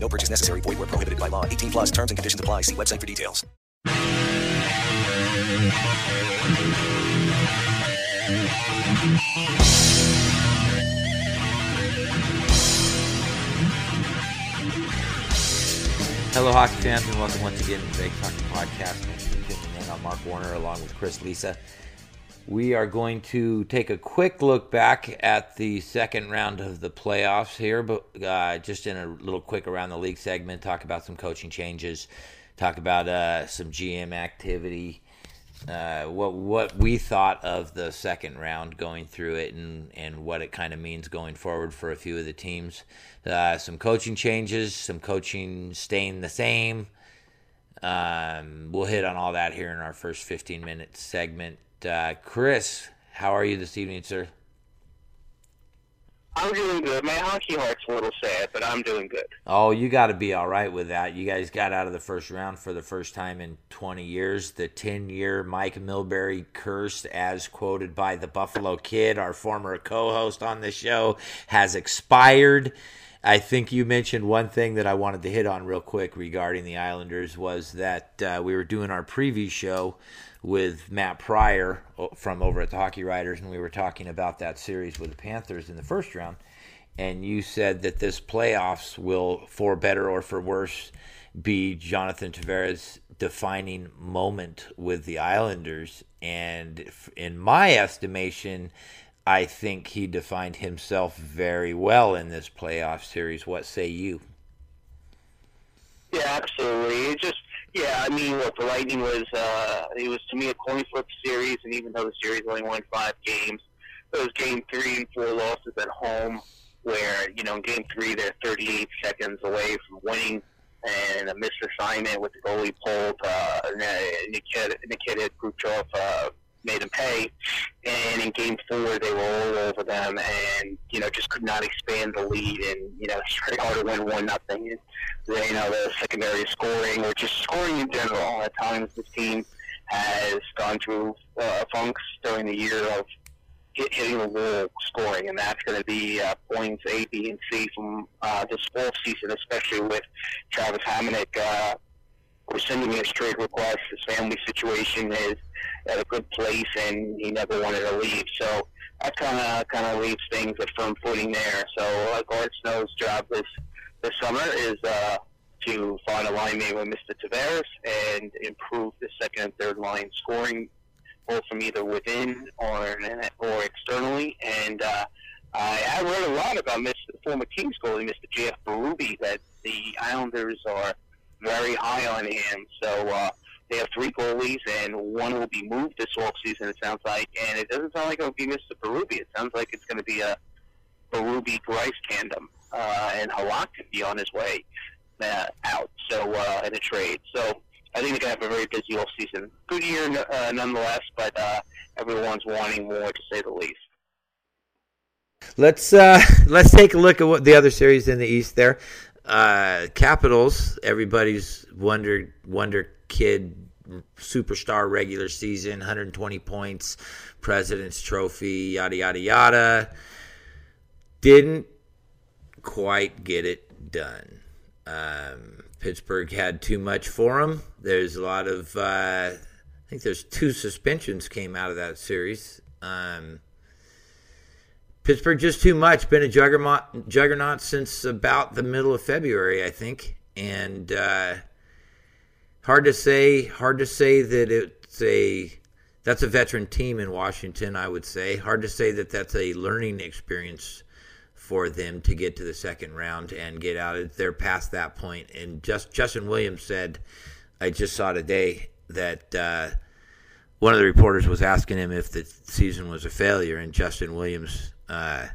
No purchase necessary. Void where prohibited by law. 18 plus terms and conditions apply. See website for details. Hello, hockey fans, and welcome once again to the Vegas Hockey Podcast. I'm Mark Warner along with Chris Lisa. We are going to take a quick look back at the second round of the playoffs here, but uh, just in a little quick around the league segment, talk about some coaching changes, talk about uh, some GM activity, uh, what what we thought of the second round going through it, and and what it kind of means going forward for a few of the teams. Uh, some coaching changes, some coaching staying the same. Um, we'll hit on all that here in our first 15 minute segment. Uh, Chris, how are you this evening, sir? I'm doing good. My hockey heart's a little sad, but I'm doing good. Oh, you got to be all right with that. You guys got out of the first round for the first time in 20 years. The 10 year Mike Milbury curse, as quoted by the Buffalo Kid, our former co host on the show, has expired. I think you mentioned one thing that I wanted to hit on real quick regarding the Islanders was that uh, we were doing our preview show with Matt Pryor from over at the Hockey Writers, and we were talking about that series with the Panthers in the first round. And you said that this playoffs will, for better or for worse, be Jonathan Tavares' defining moment with the Islanders. And in my estimation, I think he defined himself very well in this playoff series. What say you? Yeah, absolutely. It just, yeah, I mean, look, the Lightning was, uh, it was to me a coin flip series, and even though the series only won five games, those game three and four losses at home, where you know, in game three they're 38 seconds away from winning, and a missed assignment with the goalie pulled, uh, Nikita, Nikita Kucherov, uh, made them pay. And in game four, they were all over them and, you know, just could not expand the lead. And, you know, it's very hard to win 1 nothing. And, you know, the secondary scoring or just scoring in general. At times, this team has gone through uh, funks during the year of hit, hitting the wall scoring, and that's going to be uh, points A, B, and C from uh, this fall season, especially with Travis Hamonic uh, rescinding his trade request. His family situation is at a good place, and he never wanted to leave. So that kind of kind of leaves things at firm footing there. So uh, Garth Snow's job this this summer is uh, to find alignment with Mr. Tavares and improve the second and third line scoring, both from either within or or externally. And uh, I have read a lot about Mr. former Kings goalie, Mr. Jeff Berube, that the Islanders are very high on him. So. Uh, they have three goalies, and one will be moved this offseason, it sounds like. And it doesn't sound like it'll be Mr. Berube. It sounds like it's going to be a Berube Greiss tandem, uh, and Halak could be on his way uh, out so uh, in a trade. So I think they're going to have a very busy offseason. Good year uh, nonetheless, but uh, everyone's wanting more, to say the least. Let's uh, let's take a look at what the other series in the East there. Uh, Capitals, everybody's wondered wonder kid superstar regular season, 120 points, President's Trophy, yada, yada, yada. Didn't quite get it done. Um, Pittsburgh had too much for him. There's a lot of, uh, I think there's two suspensions came out of that series. Um, Pittsburgh just too much. Been a juggernaut, juggernaut since about the middle of February, I think. And, uh, hard to say. Hard to say that it's a that's a veteran team in Washington. I would say hard to say that that's a learning experience for them to get to the second round and get out. They're past that point. And just Justin Williams said, I just saw today that uh, one of the reporters was asking him if the season was a failure, and Justin Williams uh,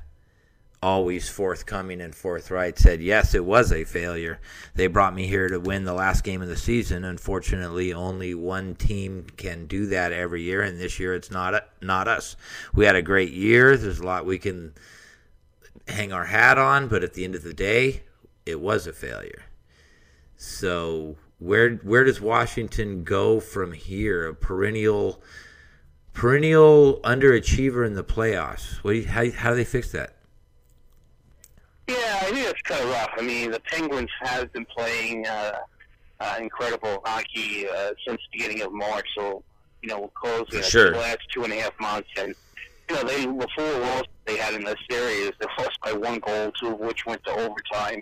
always forthcoming and forthright, said, Yes, it was a failure. They brought me here to win the last game of the season. Unfortunately, only one team can do that every year, and this year it's not, not us. We had a great year. There's a lot we can hang our hat on, but at the end of the day, it was a failure. So, where where does Washington go from here? A perennial perennial underachiever in the playoffs. What do you, how, how do they fix that? Yeah, I think it's kind of rough. I mean, the Penguins have been playing uh, uh, incredible hockey uh, since the beginning of March. So, you know, close you know, sure. the last two and a half months, and you know, they the four losses they had in this series, they lost by one goal, two of which went to overtime.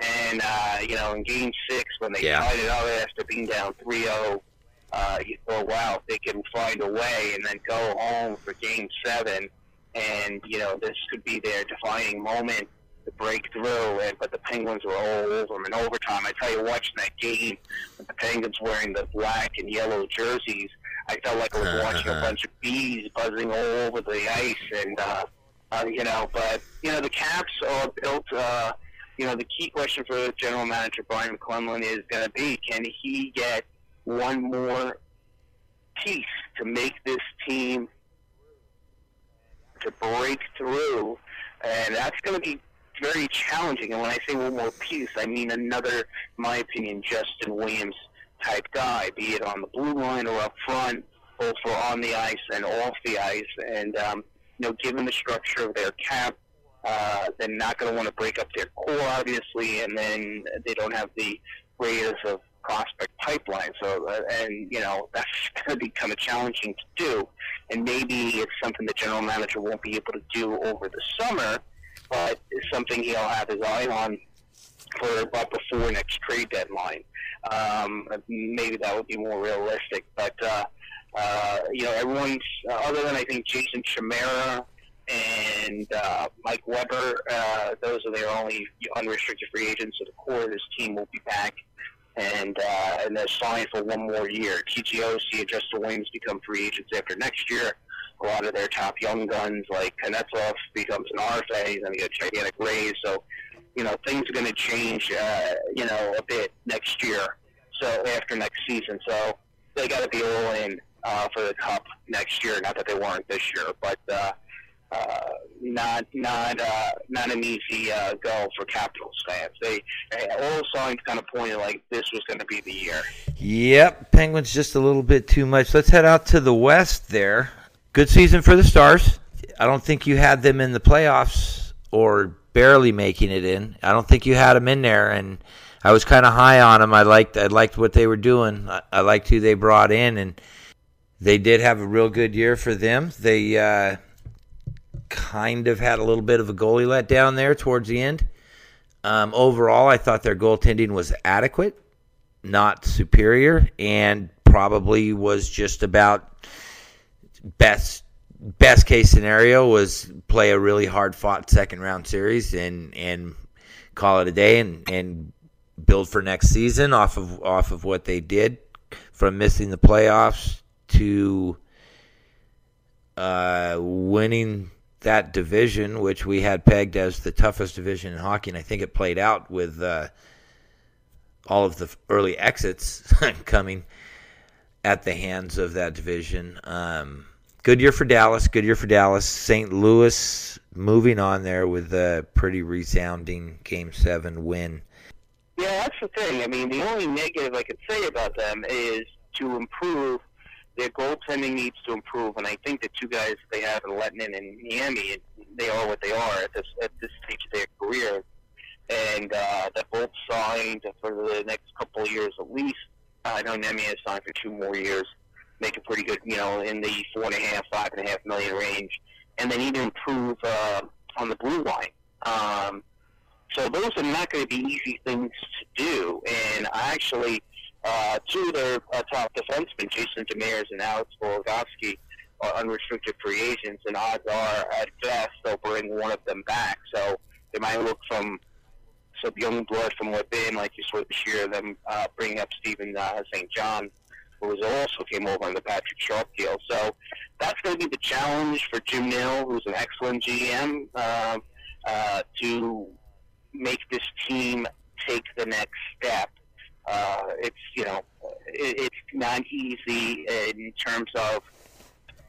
And uh, you know, in Game Six, when they Yeah. tied it up after being down 3-0, uh, you thought, wow, if they can find a way, and then go home for Game Seven, and you know, this could be their defining moment to break through. And but the Penguins were all over them in overtime. I tell you, watching that game with the Penguins wearing the black and yellow jerseys, I felt like I was watching a bunch of bees buzzing all over the ice, and uh, uh, you know, but you know, the Caps are built. Uh, you know, the key question for General Manager Brian MacLellan is going to be: Can he get one more piece to make this team to break through? And that's going to be very challenging. And when I say one more piece, I mean another, in my opinion, Justin Williams type guy, be it on the blue line or up front, both for on the ice and off the ice. And um, you know, given the structure of their cap, uh, they're not going to want to break up their core, obviously, and then they don't have the greatest of prospect pipeline. So, uh, and you know, that's going to be kind of challenging to do. And maybe it's something the general manager won't be able to do over the summer, but it's something he'll have his eye on for about before next trade deadline. Um, maybe that would be more realistic, but. Uh, uh, you know, everyone's uh, other than I think Jason Chimera and uh, Mike Weber. Uh, those are their only unrestricted free agents. So the core of this team will be back, and uh, and they're signed for one more year. TJ Oshie and Justin Williams become free agents after next year. A lot of their top young guns like Kuznetsov becomes an RFA. He's going to get a gigantic raise. So, you know, things are going to change, uh, you know, a bit next year. So after next season, so they got to be all in uh, for the cup next year. Not that they weren't this year, but uh, uh, not not uh, not an easy uh, go for Capitals fans. They all signs kind of pointed like this was going to be the year. Yep, Penguins just a little bit too much. Let's head out to the West there. Good season for the Stars. I don't think you had them in the playoffs or barely making it in. I don't think you had them in there, and I was kind of high on them. I liked I liked what they were doing. I, I liked who they brought in, and they did have a real good year for them. They uh, kind of had a little bit of a goalie let down there towards the end. Um, overall, I thought their goaltending was adequate, not superior, and probably was just about best best case scenario was play a really hard fought second round series and and call it a day and and build for next season off of off of what they did from missing the playoffs to uh, winning that division, which we had pegged as the toughest division in hockey, and I think it played out with uh, all of the early exits coming at the hands of that division. Um, good year for Dallas. Good year for Dallas. St. Louis moving on there with a pretty resounding Game Seven win. Yeah, that's the thing. I mean, the only negative I could say about them is to improve. Their goaltending needs to improve, and I think the two guys they have in Lehtonen and Niemi, they are what they are at this at this stage of their career, and uh, they're both signed for the next couple of years at least. I know Niemi has signed for two more years, make a pretty good, you know, in the four and a half, five and a half million range, and they need to improve uh, on the blue line. Um, so those are not going to be easy things to do. And I actually, uh, two of their uh, top defensemen, Jason Demers and Alex Goligoski, are unrestricted free agents, and odds are, at best, they'll bring one of them back. So they might look from some young blood from within, like you saw this year, them uh, bringing up Stephen uh, St. John, who was also came over on the Patrick Sharp deal. So that's going to be the challenge for Jim Nill, who's an excellent GM. Um, uh, to make this team take the next step. Uh, it's you know it, it's not easy in terms of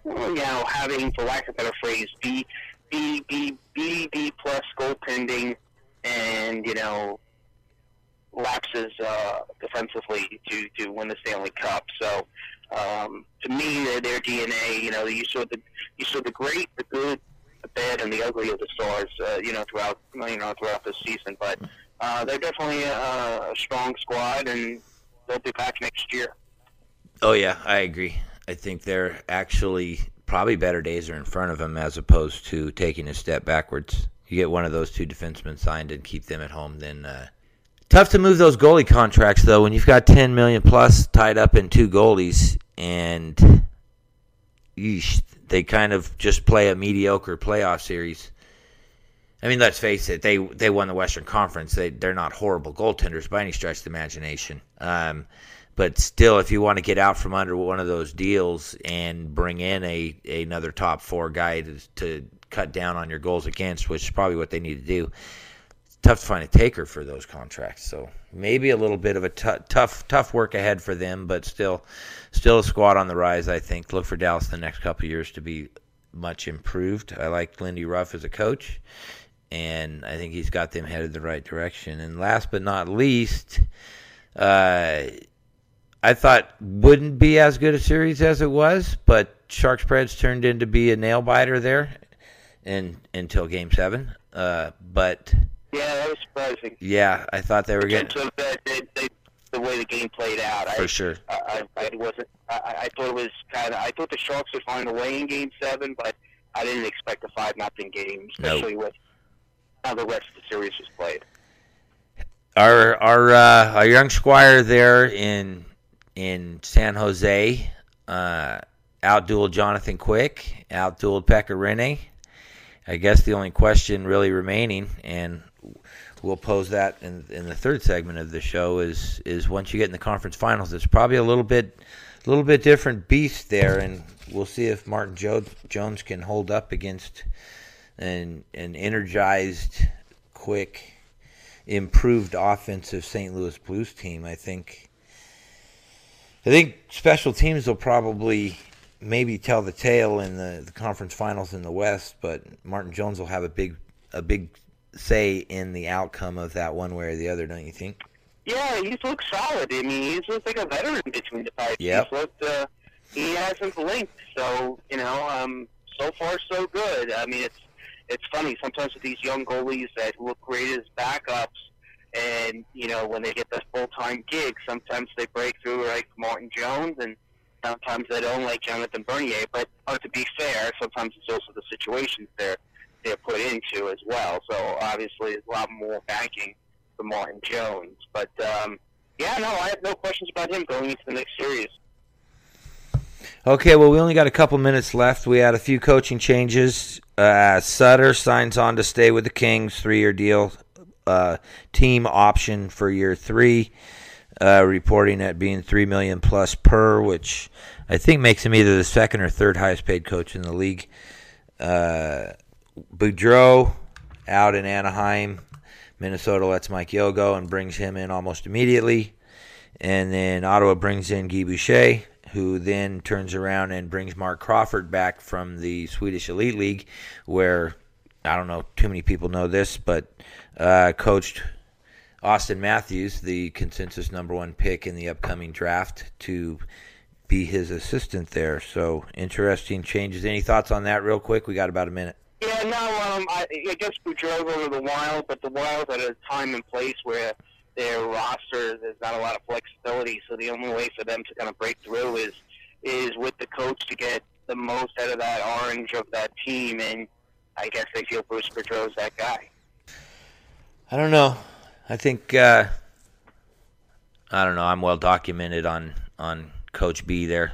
you know having, for lack of a better phrase, B B B B B plus goaltending and you know lapses uh, defensively to to win the Stanley Cup. So um, to me, their, their DNA, you know, you saw the you saw the great, the good, the bad, and the ugly of the Stars, uh, you know, throughout you know throughout the season. But uh, they're definitely a, a strong squad, and they'll be back next year. Oh yeah, I agree. I think they're actually probably better days are in front of them as opposed to taking a step backwards. You get one of those two defensemen signed and keep them at home, then uh, tough to move those goalie contracts though. When you've got ten million plus tied up in two goalies, and yeesh, they kind of just play a mediocre playoff series. I mean, let's face it, they they won the Western Conference. They they're not horrible goaltenders by any stretch of the imagination. Um, but still, if you want to get out from under one of those deals and bring in a, another top four guy to, to cut down on your goals against, which is probably what they need to do, tough to find a taker for those contracts. So maybe a little bit of a t- tough tough work ahead for them, but still still a squad on the rise. I think. Look for Dallas the next couple years to be much improved. I like Lindy Ruff as a coach, and I think he's got them headed the right direction. And last but not least. Uh, I thought wouldn't be as good a series as it was, but Sharks Preds turned into be a nail biter there, and until Game Seven. Uh, but yeah, that was surprising. Yeah, I thought they were getting so the, the, the way the game played out. For I, sure. I, I, I wasn't. I, I thought it was kind of. I thought the Sharks would find a way in Game Seven, but I didn't expect a five nothing game, especially nope. with how the rest of the series was played. Our our uh, our young squire there in in San Jose. Uh, outdueled Jonathan Quick, outdueled Pekka Rinne. I guess the only question really remaining, and we'll pose that in, in the third segment of the show, is is once you get in the conference finals, it's probably a little bit a little bit different beast there, and we'll see if Martin jo- Jones can hold up against an an energized, quick, improved offensive St. Louis Blues team. I think I think special teams will probably maybe tell the tale in the, the conference finals in the West, but Martin Jones will have a big a big say in the outcome of that one way or the other, don't you think? Yeah, he's looked solid. I mean, he's looked like a veteran between the pipes. Yep. He's looked, uh, he hasn't blinked. So, you know, um, so far so good. I mean, it's it's funny sometimes with these young goalies that look great as backups, and you know when they get the full time gig, sometimes they break through like Martin Jones, and sometimes they don't like Jonathan Bernier. But uh, to be fair, sometimes it's also the situations they're they're put into as well. So obviously, there's a lot more backing for Martin Jones. But um, yeah, no, I have no questions about him going into the next series. Okay, well, we only got a couple minutes left. We had a few coaching changes. Uh, Sutter signs on to stay with the Kings, three-year deal, uh, team option for year three. Uh, reporting at being three million plus per, which I think makes him either the second or third highest paid coach in the league. Uh, Boudreau out in Anaheim, Minnesota lets Mike Yeo go and brings him in almost immediately, and then Ottawa brings in Guy Boucher, who then turns around and brings Marc Crawford back from the Swedish Elite League, where I don't know too many people know this, but uh, coached Auston Matthews, the consensus number one pick in the upcoming draft, to be his assistant there. So interesting changes. Any thoughts on that, real quick? We got about a minute. Yeah, no, um, I, I guess Boudreau go to the Wild, but the Wild at a time and place where their roster there's not a lot of flexibility, so the only way for them to kind of break through is is with the coach to get the most out of that orange of that team, and I guess they feel Bruce Boudreau's that guy. I don't know. I think uh, I don't know. I'm well documented on on Coach B there.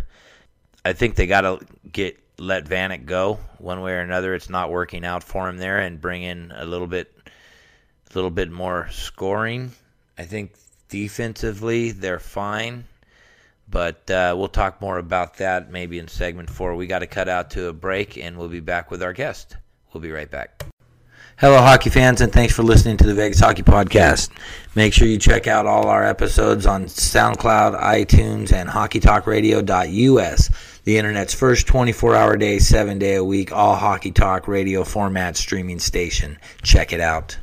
I think they got to get let Vanek go one way or another. It's not working out for him there, and bring in a little bit, a little bit more scoring. I think defensively they're fine, but uh, we'll talk more about that maybe in segment four. We got to cut out to a break, and we'll be back with our guest. We'll be right back. Hello, hockey fans, and thanks for listening to the Vegas Hockey Podcast. Make sure you check out all our episodes on SoundCloud, iTunes, and HockeyTalkRadio.us, the internet's first 24 hour day, 7 day a week, all hockey talk radio format streaming station. Check it out.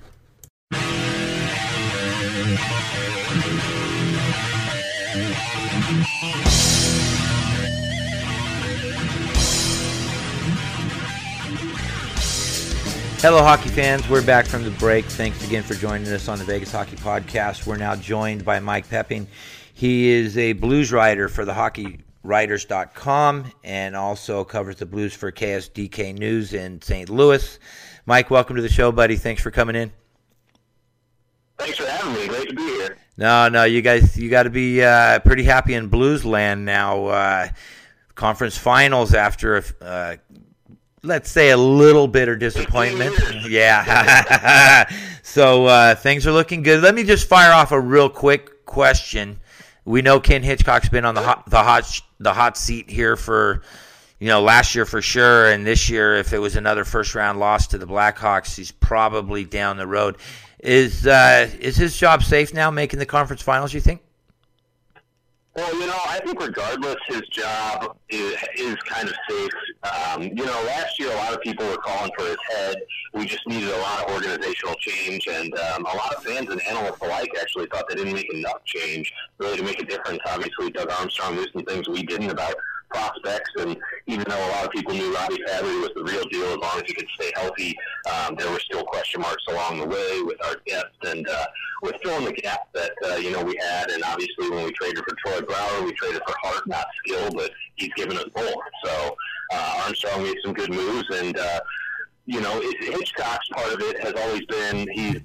Hello, hockey fans. We're back from the break. Thanks again for joining us on the Vegas Hockey Podcast. We're now joined by Mike Poepping. He is a blues writer for the HockeyWriters.com and also covers the blues for KSDK News in St. Louis. Mike, welcome to the show, buddy. Thanks for coming in. Thanks for having me. Great to be here. No, no, you guys, you got to be uh, pretty happy in blues land now. Uh, conference finals after a uh, let's say a little bit of disappointment. Yeah. so uh, things are looking good. Let me just fire off a real quick question. We know Ken Hitchcock's been on the hot, the hot the hot seat here for you know last year for sure, and this year if it was another first round loss to the Blackhawks, he's probably down the road. Is uh, is his job safe now, making the conference finals? You think? Well, you know, I think regardless, his job is, is kind of safe. Um, you know, last year a lot of people were calling for his head. We just needed a lot of organizational change, and um, a lot of fans and analysts alike actually thought they didn't make enough change really to make a difference. Obviously, Doug Armstrong knew some things we didn't about prospects. And even though a lot of people knew Robby Fabbri was the real deal as long as he could stay healthy, um, there were still question marks along the way with our depth and uh, with filling the gap that uh, you know we had. And obviously, when we traded for Troy Brouwer, we traded for heart, not skill, but he's given us both. So uh, Armstrong made some good moves, and uh, you know Hitchcock's part of it has always been he's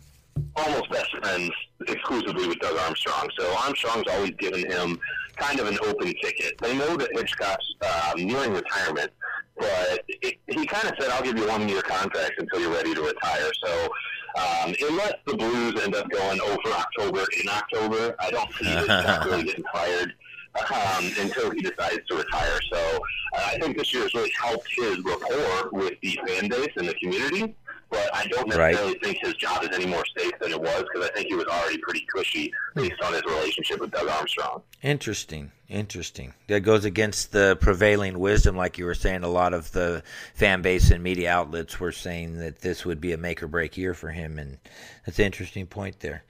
almost best friends exclusively with Doug Armstrong. So Armstrong's always given him kind of an open ticket. They know that Hitchcock's um, nearing retirement, but it, he kind of said, "I'll give you one year contract until you're ready to retire." So. Um, unless the Blues end up going over October in October, I don't see Hitchcock really getting fired um, until he decides to retire. So uh, I think this year has really helped his rapport with the fan base and the community but I don't necessarily right. think his job is any more safe than it was because I think he was already pretty cushy based on his relationship with Doug Armstrong. Interesting, interesting. That goes against the prevailing wisdom, like you were saying. A lot of the fan base and media outlets were saying that this would be a make or break year for him, and that's an interesting point there.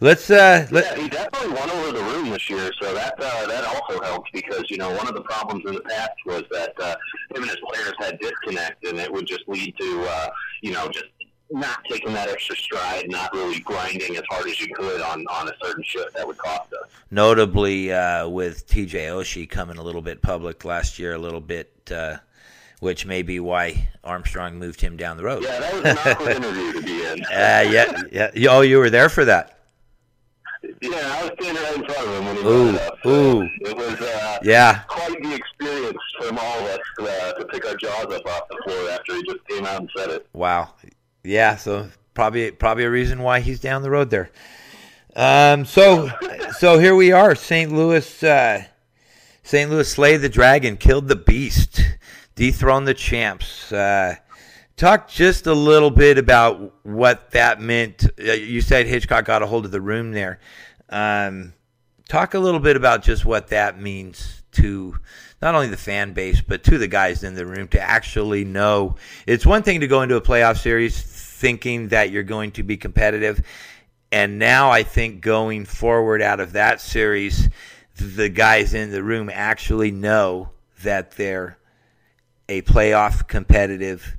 Let's. Uh, let yeah, he definitely won over the room this year, so that uh, that also helped because you know one of the problems in the past was that uh, him and his players had disconnect, and it would just lead to uh, you know just not taking that extra stride, not really grinding as hard as you could on, on a certain shift that would cost us. Notably, uh, with TJ Oshie coming a little bit public last year, a little bit, uh, which may be why Armstrong moved him down the road. Yeah, that was an awkward interview to be in. Uh, yeah, yeah. Oh, you were there for that. Yeah, I was standing right in front of him when he ooh, it up. ooh. It was uh, yeah. quite the experience from all of us uh, to pick our jaws up off the floor after he just came out and said it. Wow. Yeah, so probably probably a reason why he's down the road there. Um, so so here we are, St. Louis. Uh, St. Louis slayed the dragon, killed the beast, dethroned the champs. Uh, Talk just a little bit about what that meant. Uh, you said Hitchcock got a hold of the room there. Um, talk a little bit about just what that means to not only the fan base, but to the guys in the room to actually know. It's one thing to go into a playoff series thinking that you're going to be competitive. And now I think going forward out of that series, the guys in the room actually know that they're a playoff competitive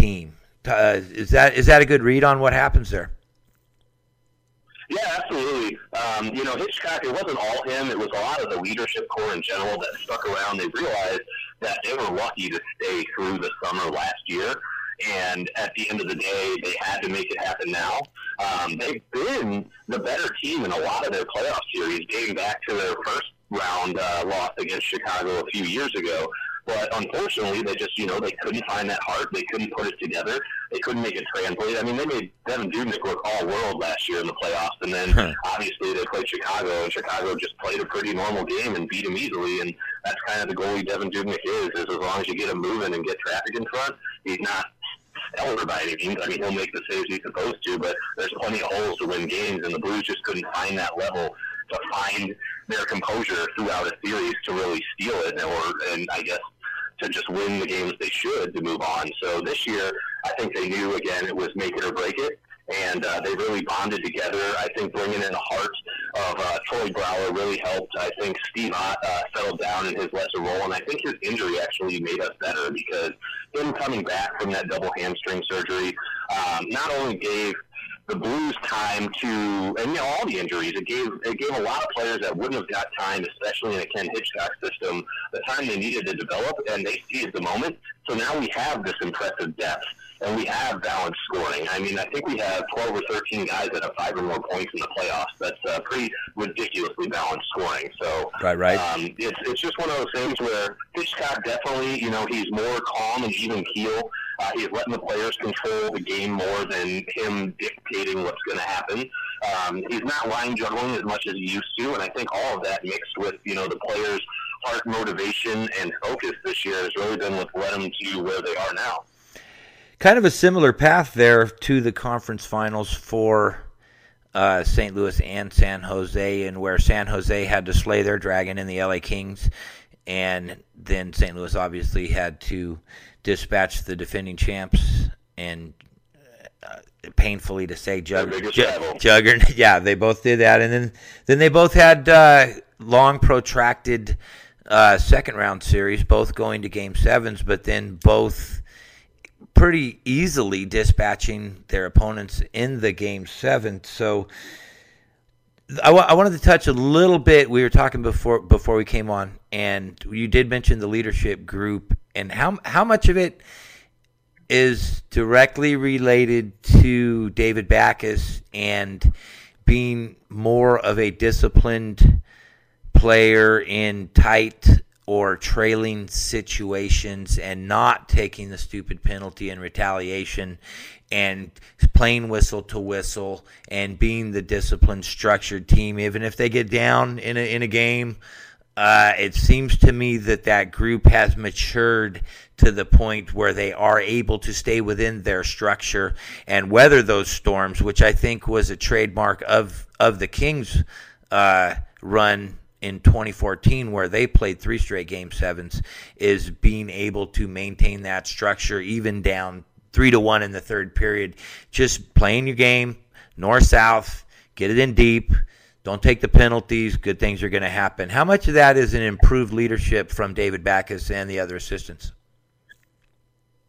team. Uh, is that is that a good read on what happens there? Yeah, absolutely. Um, you know, Hitchcock, it wasn't all him. It was a lot of the leadership core in general that stuck around. They realized that they were lucky to stay through the summer last year. And at the end of the day, they had to make it happen now. Um, they've been the better team in a lot of their playoff series, dating back to their first round uh, loss against Chicago a few years ago. But unfortunately, they just, you know, they couldn't find that heart. They couldn't put it together. They couldn't make it translate. I mean, they made Devan Dubnyk look all world last year in the playoffs. And then huh. obviously they played Chicago, and Chicago just played a pretty normal game and beat them easily. And that's kind of the goalie Devan Dubnyk is, is as long as you get him moving and get traffic in front, he's not stellar by any means. I mean, he'll make the saves he's supposed to, but there's plenty of holes to win games, and the Blues just couldn't find that level to find their composure throughout a series to really steal it, or and I guess to just win the games they should to move on. So this year, I think they knew again it was make it or break it, and uh, they really bonded together. I think bringing in the heart of uh, Troy Brouwer really helped. I think Steve Ott uh, settled down in his lesser role, and I think his injury actually made us better because him coming back from that double hamstring surgery um, not only gave the Blues time to, and you know, all the injuries. It gave it gave a lot of players that wouldn't have got time, especially in a Ken Hitchcock system, the time they needed to develop, and they seized the moment. So now we have this impressive depth and we have balanced scoring. I mean, I think we have 12 or 13 guys that have five or more points in the playoffs. That's uh, pretty ridiculously balanced scoring. So, right, right. Um, it's it's just one of those things where Hitchcock definitely, you know, he's more calm and even keel. Uh, he's letting the players control the game more than him dictating what's going to happen. Um, he's not line juggling as much as he used to, and I think all of that mixed with you know the players' heart motivation and focus this year has really been what led them to where they are now kind of a similar path there to the conference finals for uh, St. Louis and San Jose, and where San Jose had to slay their dragon in the LA Kings, and then St. Louis obviously had to dispatch the defending champs and. Uh, painfully to say, jug- jug- juggernaut. Yeah, they both did that, and then then they both had uh, long protracted uh, second round series, both going to game sevens, but then both pretty easily dispatching their opponents in the game seven. So I, w- I wanted to touch a little bit. We were talking before before we came on, and you did mention the leadership group and how how much of it is directly related to David Backes and being more of a disciplined player in tight or trailing situations and not taking the stupid penalty and retaliation and playing whistle to whistle and being the disciplined, structured team, even if they get down in a, in a game. Uh, it seems to me that that group has matured to the point where they are able to stay within their structure and weather those storms, which I think was a trademark of of the Kings' uh, run in 2014 where they played three straight game sevens is being able to maintain that structure even down three to one in the third period. Just playing your game north south get it in deep don't take the penalties good things are going to happen how much of that is an improved leadership from david Backes and the other assistants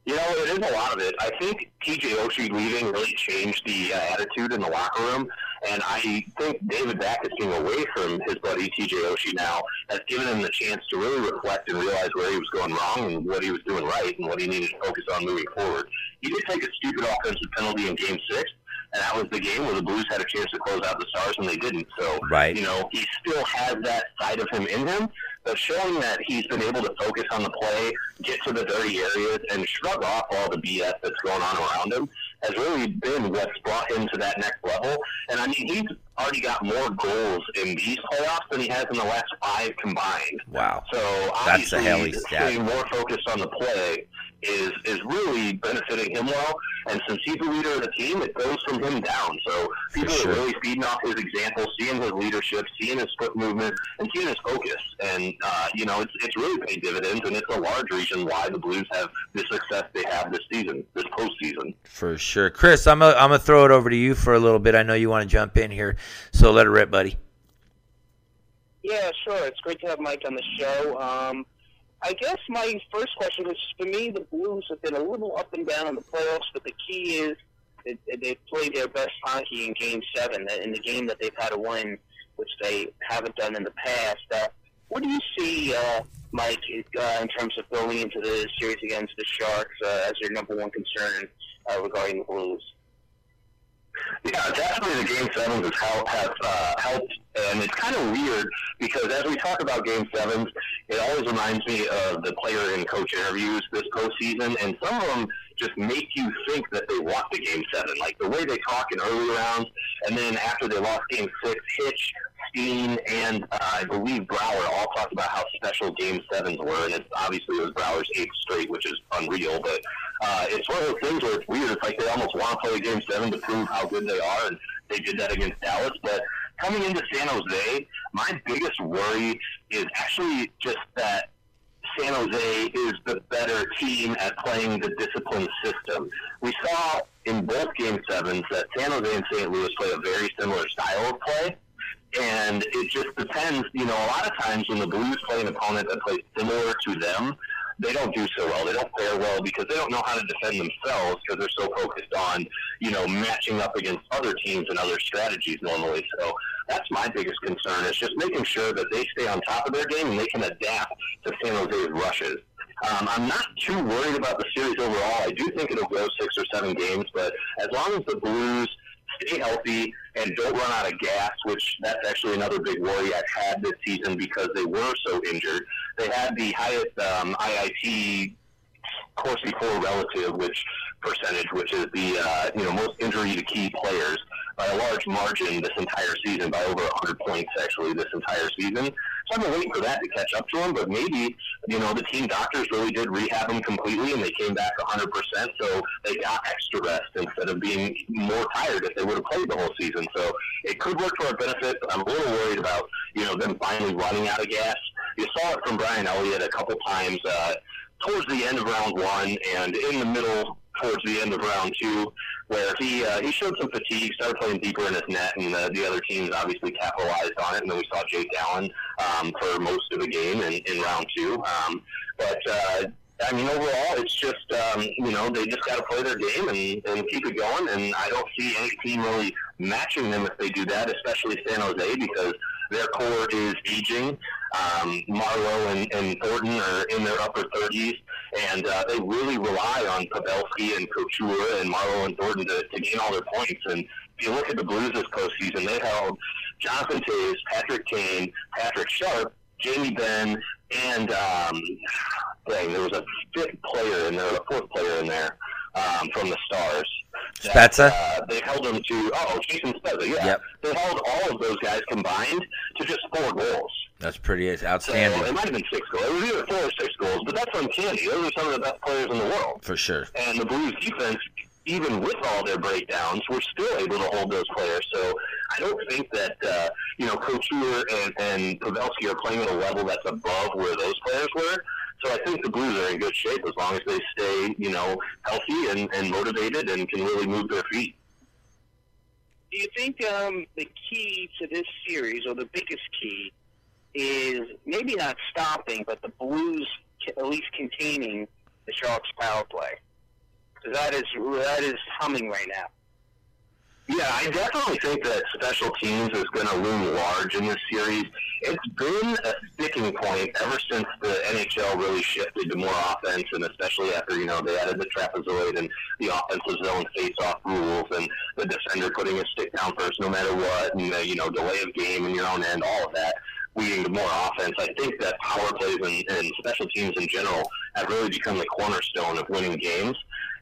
you know, it is a lot of it. I think TJ Oshie leaving really changed the uh, attitude in the locker room. And I think David Backes being away from his buddy TJ Oshie now has given him the chance to really reflect and realize where he was going wrong and what he was doing right and what he needed to focus on moving forward. He did take a stupid offensive penalty in game six, and that was the game where the Blues had a chance to close out the Stars and they didn't. So, right. you know, he still has that side of him in him, but showing that he's been able to focus on the play, get to the dirty areas, and shrug off all the BS that's going on around him has really been what's brought him to that next level. And I mean, he's already got more goals in these playoffs than he has in the last five combined. Wow! So obviously, staying more focused on the play is is really benefiting him well. And since he's the leader of the team, it goes from him down. So people sure. are really feeding off his example, seeing his leadership, seeing his foot movement, and seeing his focus. And uh, you know, it's it's really paid dividends, and it's a large reason why the Blues have the success they have this season, this postseason. For sure, Chris. I'm a, I'm gonna throw it over to you for a little bit. I know you want to jump in here, so let it rip, buddy. Yeah, sure. It's great to have Mike on the show. Um, I guess my first question is for me, the Blues have been a little up and down in the playoffs, but the key is that they've played their best hockey in Game Seven, in the game that they've had to win, which they haven't done in the past. Uh, what do you see, uh, Mike, uh, in terms of going into the series against the Sharks uh, as your number one concern uh, regarding the Blues? Yeah, definitely the game sevens has have uh, helped, and it's kind of weird because as we talk about game sevens, it always reminds me of the player and coach interviews this postseason, and some of them just make you think that they want the game seven, like the way they talk in early rounds, and then after they lost game six, Hitch Steen and uh, I believe Brouwer all talked about how special Game Sevens were, and it's obviously it was Brouwer's eighth straight, which is unreal. But uh, it's one of those things where it's weird. It's like they almost want to play Game Seven to prove how good they are, and they did that against Dallas. But coming into San Jose, my biggest worry is actually just that San Jose is the better team at playing the discipline system. We saw in both game sevens that San Jose and St. Louis play a very similar style of play. And it just depends, you know, a lot of times when the Blues play an opponent that plays similar to them, they don't do so well. They don't fare well because they don't know how to defend themselves because they're so focused on, you know, matching up against other teams and other strategies normally. So that's my biggest concern is just making sure that they stay on top of their game and they can adapt to San Jose's rushes. Um, I'm not too worried about the series overall. I do think it'll go six or seven games, but as long as the Blues stay healthy and don't run out of gas, which that's actually another big worry I've had this season because they were so injured. They had the highest um, IIT Corsi 4 relative, which percentage, which is the uh, you know most injury to key players by a large margin this entire season, by over 100 points actually this entire season. So I've been waiting for that to catch up to him, but maybe you know the team doctors really did rehab him completely, and they came back 100 percent, so they got extra rest instead of being more tired if they would have played the whole season. So it could work to our benefit. But I'm a little worried about you know them finally running out of gas. You saw it from Brian Elliott a couple times. Uh, towards the end of round one and in the middle towards the end of round two, where he uh, he showed some fatigue, started playing deeper in his net, and uh, the other teams obviously capitalized on it. And then we saw Jake Allen um, for most of the game in, in round two. Um, but uh, I mean, overall, it's just um, you know they just got to play their game and, and keep it going. And I don't see any team really matching them if they do that, especially San Jose because their core is aging. Um, Marleau and, and Thornton are in their upper 30s, and uh, they really rely on Pavelski and Couture and Marleau and Thornton to, to gain all their points. And if you look at the Blues this postseason, they held Jonathan Toews, Patrick Kane, Patrick Sharp, Jamie Benn, and um, dang, there was a fifth player in there, a fourth player in there um, from the Stars. That, Spezza? Uh, they held them to, oh, Jason Spezza, yeah. Yep. They held all of those guys combined to just four goals. That's pretty So outstanding. it might have been six goals. It was either four or six goals, but that's uncanny. Those are some of the best players in the world. for sure. And the Blues defense, even with all their breakdowns, were still able to hold those players. So I don't think that, uh, you know, Couture and, and Pavelski are playing at a level that's above where those players were. So I think the Blues are in good shape as long as they stay, you know, healthy and, and motivated and can really move their feet. Do you think um, the key to this series, or the biggest key, is maybe not stopping, but the Blues at least containing the Sharks' power play? Because that is that is humming right now. Yeah, I definitely think that special teams is going to loom large in this series. It's been a sticking point ever since the NHL really shifted to more offense, and especially after you know they added the trapezoid and the offensive zone face-off rules, and the defender putting a stick down first no matter what, and the you know delay of game in your own end, all of that leading to more offense. I think that power plays and, and special teams in general have really become the cornerstone of winning games.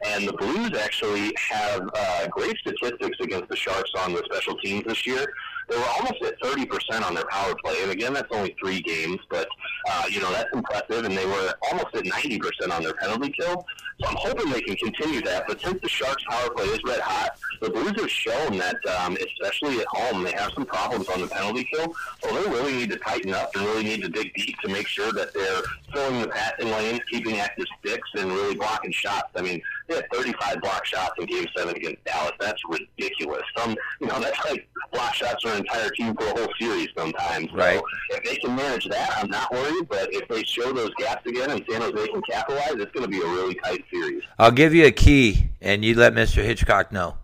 And the Blues actually have uh, great statistics against the Sharks on the special teams this year. They were almost at 30% on their power play. And again, that's only three games, but, uh, you know, that's impressive. And they were almost at 90% on their penalty kill. So I'm hoping they can continue that. But since the Sharks' power play is red hot, the Blues have shown that, um, especially at home, they have some problems on the penalty kill. So they really need to tighten up and really need to dig deep to make sure that they're filling the passing lanes, keeping active sticks, and really blocking shots. I mean, they had 35 block shots in Game 7 against Dallas. That's ridiculous. Some, you know, that's like block shots for an entire team for a whole series sometimes. Right. So if they can manage that, I'm not worried. But if they show those gaps again and San Jose can capitalize, it's going to be a really tight series. I'll give you a key, and you let Mr. Hitchcock know.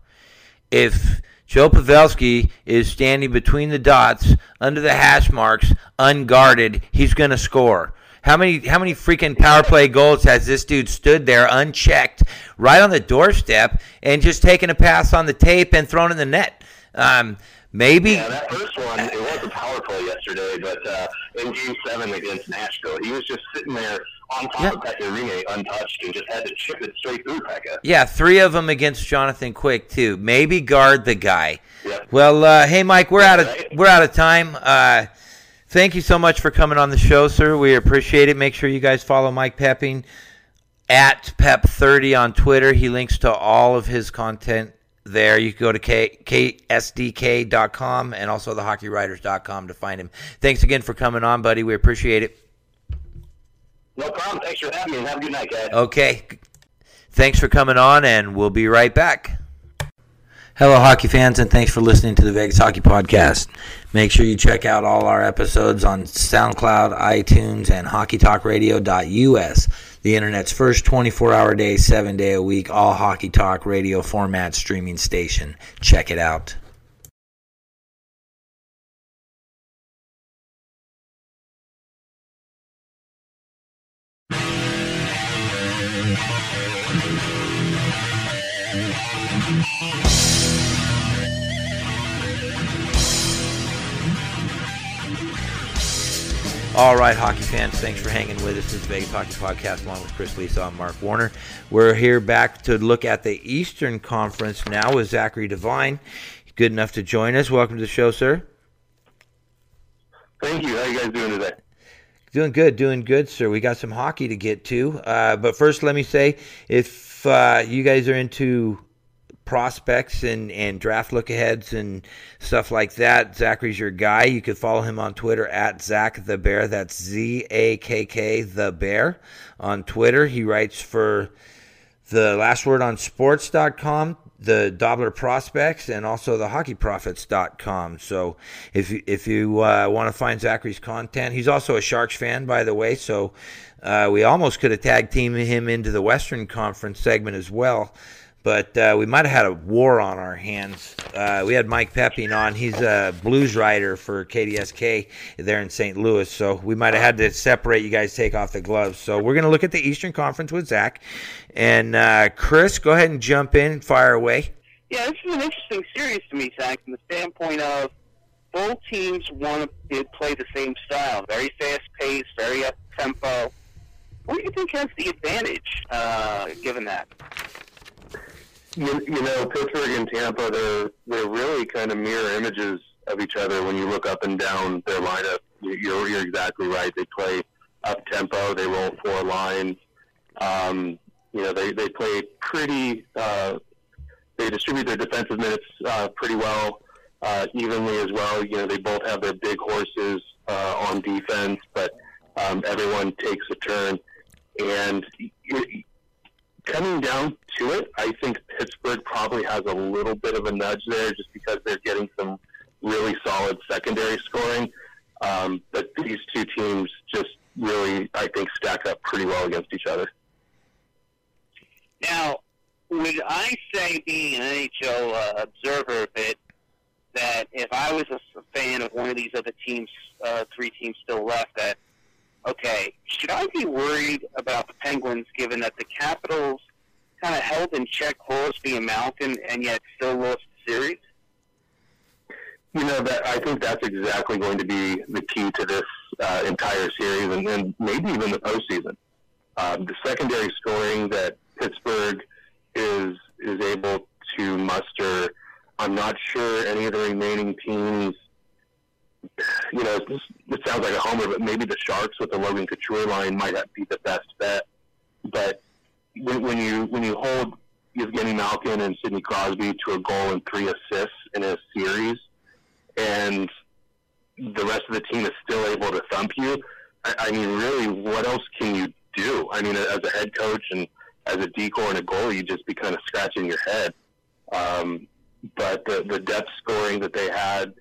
If Joe Pavelski is standing between the dots under the hash marks, unguarded, he's going to score. How many how many freaking power play goals has this dude stood there unchecked, right on the doorstep, and just taken a pass on the tape and thrown in the net? Um, maybe Yeah, that first one, it was a power play yesterday, but uh, in Game 7 against Nashville, he was just sitting there on top Yeah. of Pekka Rinne untouched and just had to chip it straight through Pekka. Yeah, three of them against Jonathan Quick too. Maybe guard the guy. Yeah. Well, uh, hey Mike, we're out of Right. we're out of time. Uh, thank you so much for coming on the show, sir. We appreciate it. Make sure you guys follow Mike Poepping at Pep30 on Twitter. He links to all of his content there. You can go to K- ksdk.com and also thehockeywriters.com to find him. Thanks again for coming on, buddy. We appreciate it. No problem. Thanks for having me and have a good night, guys. Okay. Thanks for coming on, and we'll be right back. Hello, hockey fans, and thanks for listening to the Vegas Hockey Podcast. Make sure you check out all our episodes on SoundCloud, iTunes, and HockeyTalkRadio.us, the internet's first 24 hour day, 7 day a week, all hockey talk radio format streaming station. Check it out. All right, hockey fans, thanks for hanging with us. This is Vegas Hockey Podcast along with Chris Lisa and Mark Warner. We're here back to look at the Eastern Conference now with Zachary DeVine. Good enough to join us. Welcome to the show, sir. Thank you. How you guys doing today? Doing good, doing good, sir. We got some hockey to get to. Uh, but first, let me say if uh, you guys are into prospects and, and draft look aheads and stuff like that, Zachary's your guy. You could follow him on Twitter at Zach the Bear. That's Z A K K the Bear on Twitter. He writes for the last word on sports.com, the Dobber Prospects, and also the hockeyprospects.com. So if you, if you uh, want to find Zachary's content, he's also a Sharks fan, by the way. So uh, we almost could have tag teamed him into the Western Conference segment as well. But uh, we might have had a war on our hands. Uh, we had Mike Poepping on. He's a blues writer for KSDK there in St. Louis. So we might have had to separate you guys, take off the gloves. So we're going to look at the Eastern Conference with Zach. And uh, Chris, go ahead and jump in, fire away. Yeah, this is an interesting series to me, Zach, from the standpoint of both teams want to play the same style, very fast paced, very up tempo. What do you think has the advantage, uh, given that? You, you know, Pittsburgh and Tampa, they're they're really kind of mirror images of each other when you look up and down their lineup. You- You're, you're exactly right. They play up tempo. They roll four lines. Um, you know, they they play pretty. Uh, they distribute their defensive minutes uh, pretty well, uh, evenly as well. You know, they both have their big horses uh, on defense, but um, everyone takes a turn. And coming down to it, I think Pittsburgh probably has a little bit of a nudge there just because they're getting some really solid secondary scoring. Um, but these two teams just really, I think, stack up pretty well against each other. Now, would I say, being an NHL uh, observer of that if I was a fan of one of these other teams, uh, three teams still left, that okay, should I be worried about the Penguins, given that the Capitals kind of held in check Crosby and Malkin, and yet still lost the series? You know that I think that's exactly going to be the key to this uh, entire series, and, and maybe even the postseason. Um, the secondary scoring that Pittsburgh is is able to muster. I'm not sure any of the remaining teams. You know, this, this sounds like a homer, but maybe the Sharks with the Logan Couture line might have be the best bet. But when, when you when you hold Evgeny Malkin and Sidney Crosby to a goal and three assists in a series, and the rest of the team is still able to thump you. I, I mean, really, what else can you do? I mean, as a head coach and as a D corps and a goalie, you just be kind of scratching your head. Um, but the, the depth scoring that they had,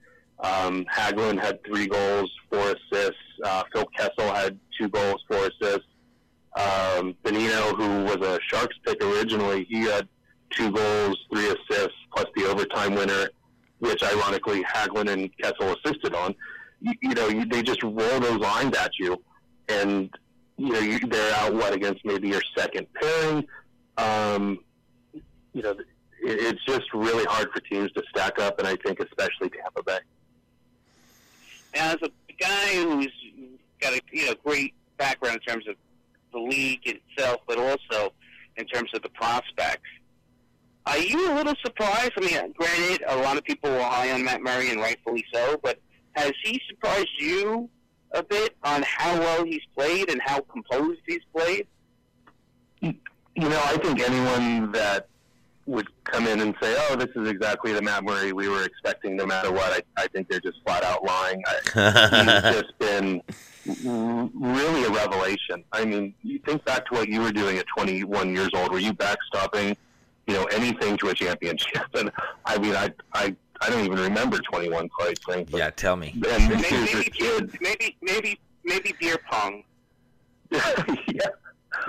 um, Hagelin had three goals, four assists. Uh, Phil Kessel had two goals, four assists. Um, Bonino, who was a Sharks pick originally, he had two goals, three assists, plus the overtime winner which ironically Hagelin and Kessel assisted on. You, you know, you, they just roll those lines at you, and you know you, they're out what against maybe your second pairing. Um, you know, it, it's just really hard for teams to stack up, and I think especially Tampa Bay. As a guy who's got a you know great background in terms of the league itself, but also in terms of the prospects. Are you a little surprised? I mean, granted, a lot of people were high on Matt Murray, and rightfully so, but has he surprised you a bit on how well he's played and how composed he's played? You know, I think anyone that would come in and say, "Oh, this is exactly the Matt Murray we were expecting," no matter what, I, I think they're just flat out lying. I, he's just been really a revelation. I mean, you think back to what you were doing at 21 years old. Were you backstopping, you know, anything to a championship? And I mean, I, I, I don't even remember 21 quite frankly. Yeah, tell me. And Maybe, here's this maybe, kid. maybe, maybe, maybe beer pong. yeah,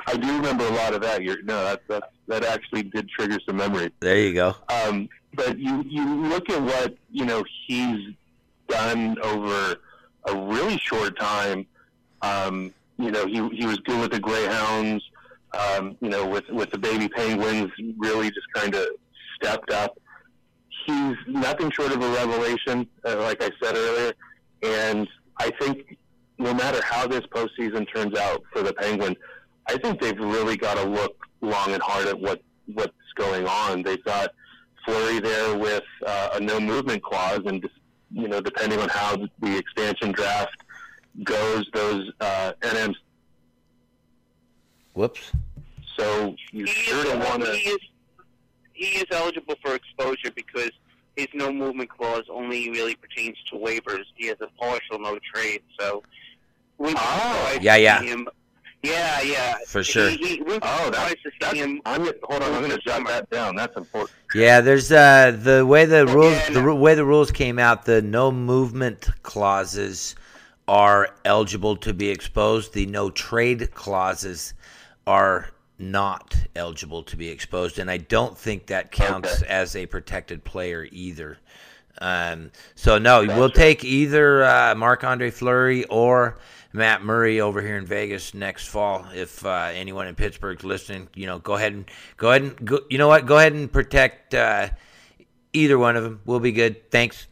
I do remember a lot of that. You're, no, that's that that actually did trigger some memories. There you go. Um, but you you look at what you know he's done over a really short time. Um, you know, he he was good with the Greyhounds. Um, you know, with with the baby Penguins, really just kind of stepped up. He's nothing short of a revelation, uh, like I said earlier. And I think no matter how this postseason turns out for the Penguins, I think they've really got to look long and hard at what what's going on. They've got Fleury there with uh, a no movement clause, and just, you know, depending on how the expansion draft goes, those uh, NMs. Whoops. So you He sure don't want he to. is he is eligible for exposure because his no movement clause only really pertains to waivers. He has a partial no trade, so. wouldn't Oh. Yeah, yeah. Him, yeah, yeah. For sure. He, he, wouldn't Oh, that's, surprised to see that's him. I'm gonna- hold on. I'm going to jot that down. That's important. Yeah, there's uh the way the rules yeah, the no. ru- way the rules came out. The no movement clauses are eligible to be exposed. The no trade clauses are not eligible to be exposed, and I don't think that counts Okay. as a protected player either. Um, so no, we'll Gotcha. take either uh, Marc Andre Fleury or Matt Murray over here in Vegas next fall. If uh, anyone in Pittsburgh's listening, you know, go ahead and go ahead and go. You know what? Go ahead and protect uh, either one of them. We'll be good. Thanks.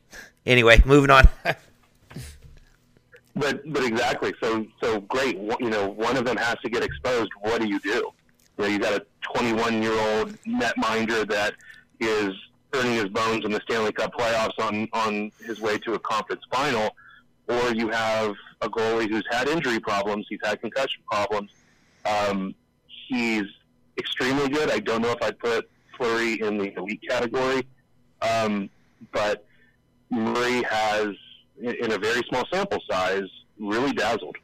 Anyway, moving on. But but exactly. So so great. You know, one of them has to get exposed. What do you do? You know, you got a 21 year old netminder that is earning his bones in the Stanley Cup playoffs on on his way to a conference final, or you have a goalie who's had injury problems. He's had concussion problems. Um, he's extremely good. I don't know if I'd put Fleury in the elite category, um, but Murray has, in a very small sample size, really dazzled.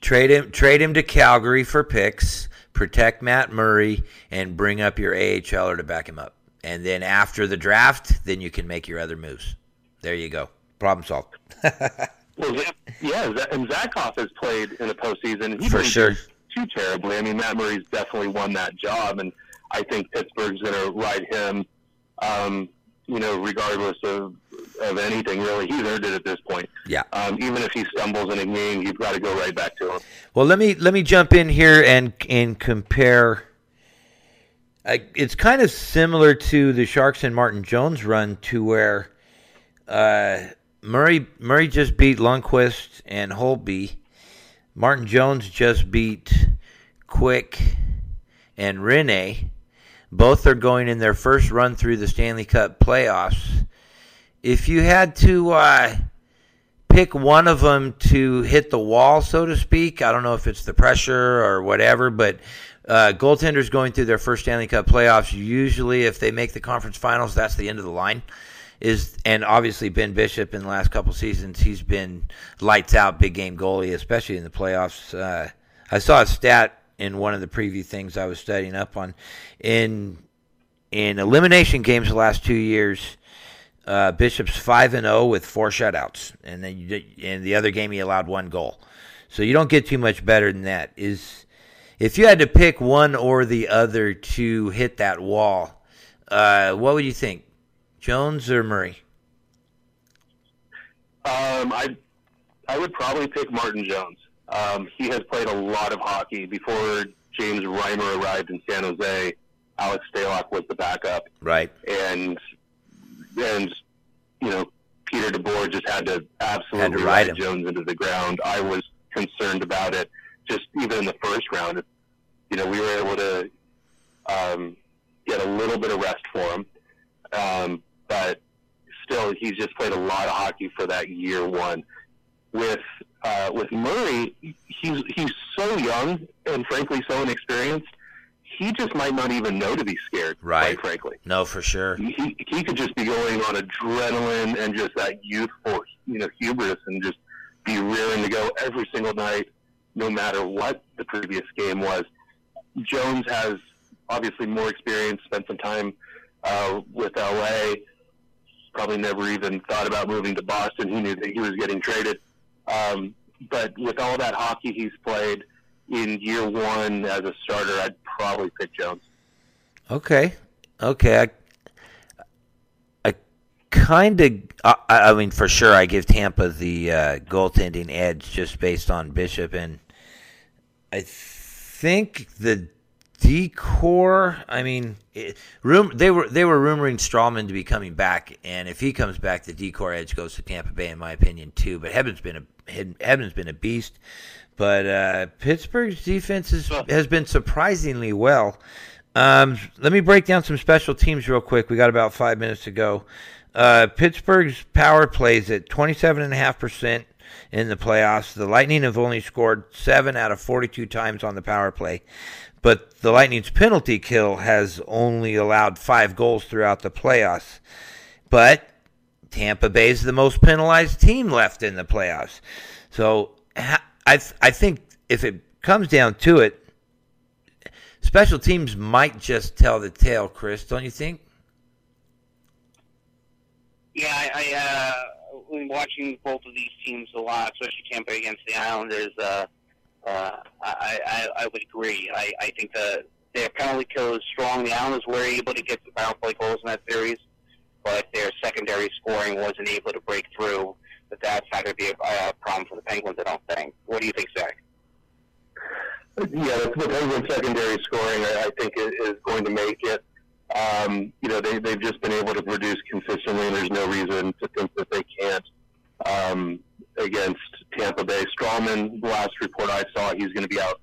trade him. Trade him to Calgary for picks. Protect Matt Murray and bring up your AHLer to back him up. And then after the draft, then you can make your other moves. There you go. Problem solved. Well, yeah, and Zatkoff has played in the postseason. He For sure. too terribly. I mean, Matt Murray's definitely won that job, and I think Pittsburgh's going to ride him. Um, you know, regardless of of anything, really, he's earned it at this point. Yeah. Um, even if he stumbles in a game, you've got to go right back to him. Well, let me let me jump in here and and compare. It's kind of similar to the Sharks and Martin Jones run, to where uh, Murray Murray just beat Lundqvist and Holtby. Martin Jones just beat Quick and Rinne. Both are going in their first run through the Stanley Cup playoffs. If you had to uh, pick one of them to hit the wall, so to speak. I don't know if it's the pressure or whatever, but uh, goaltenders going through their first Stanley Cup playoffs, usually if they make the conference finals, that's the end of the line. Is and obviously Ben Bishop in the last couple seasons, he's been lights out, big game goalie, especially in the playoffs. Uh, I saw a stat in one of the preview things I was studying up on in in elimination games the last two years. Uh, Bishop's five and zero with four shutouts, and then you, in the other game he allowed one goal. So you don't get too much better than that. Is if you had to pick one or the other to hit that wall, uh, what would you think, Jones or Murray? Um, I I would probably pick Martin Jones. Um, he has played a lot of hockey before James Reimer arrived in San Jose. Alex Stalock was the backup, Right. and and you know Peter DeBoer just had to absolutely Had to ride. Jones into the ground. I was concerned about it just even in the first round, you know, we were able to um, get a little bit of rest for him. Um, but still, he's just played a lot of hockey for that year one. With uh, with Murray, he's he's so young and frankly so inexperienced. He just might not even know to be scared. Right. Quite frankly. No, for sure. He, he could just be going on adrenaline and just that youthful, you know, hubris and just be rearing to go every single night, no matter what the previous game was. Jones has obviously more experience, spent some time uh, with LA. Probably never even thought about moving to Boston. He knew that he was getting traded. Um, but with all that hockey he's played in year one as a starter, I'd probably pick Jones. Okay, okay. I, I kind of, I, I mean, for sure, I give Tampa the uh, goaltending edge just based on Bishop, and I think the D corps. I mean, it, room they were they were rumoring Stralman to be coming back, and if he comes back, the D corps edge goes to Tampa Bay, in my opinion, too. But Hedman's been a Hedman's been a beast. But uh, Pittsburgh's defense is, has been surprisingly well. Um, let me break down some special teams real quick. We got about five minutes to go. Uh, Pittsburgh's power plays at 27.5% in the playoffs. The Lightning have only scored 7 out of 42 times on the power play. But the Lightning's penalty kill has only allowed 5 goals throughout the playoffs. But Tampa Bay is the most penalized team left in the playoffs. So I, I think if it comes down to it, special teams might just tell the tale, Chris, don't you think? Yeah, I, I uh, when watching both of these teams a lot, especially Tampa against the Islanders, uh, uh, I, I, I would agree. I, I think the their penalty kill is strong. The Islanders were able to get the power play goals in that series, but their secondary scoring wasn't able to break through. But that's not going to be a, a problem for the Penguins, I don't think. What do you think, Zach? Yeah, the Penguins secondary scoring, I, think, is going to make it. Um, you know, they, they've just been able to produce consistently, and there's no reason to think that they can't um, against Tampa Bay. Stralman, the last report I saw, he's going to be out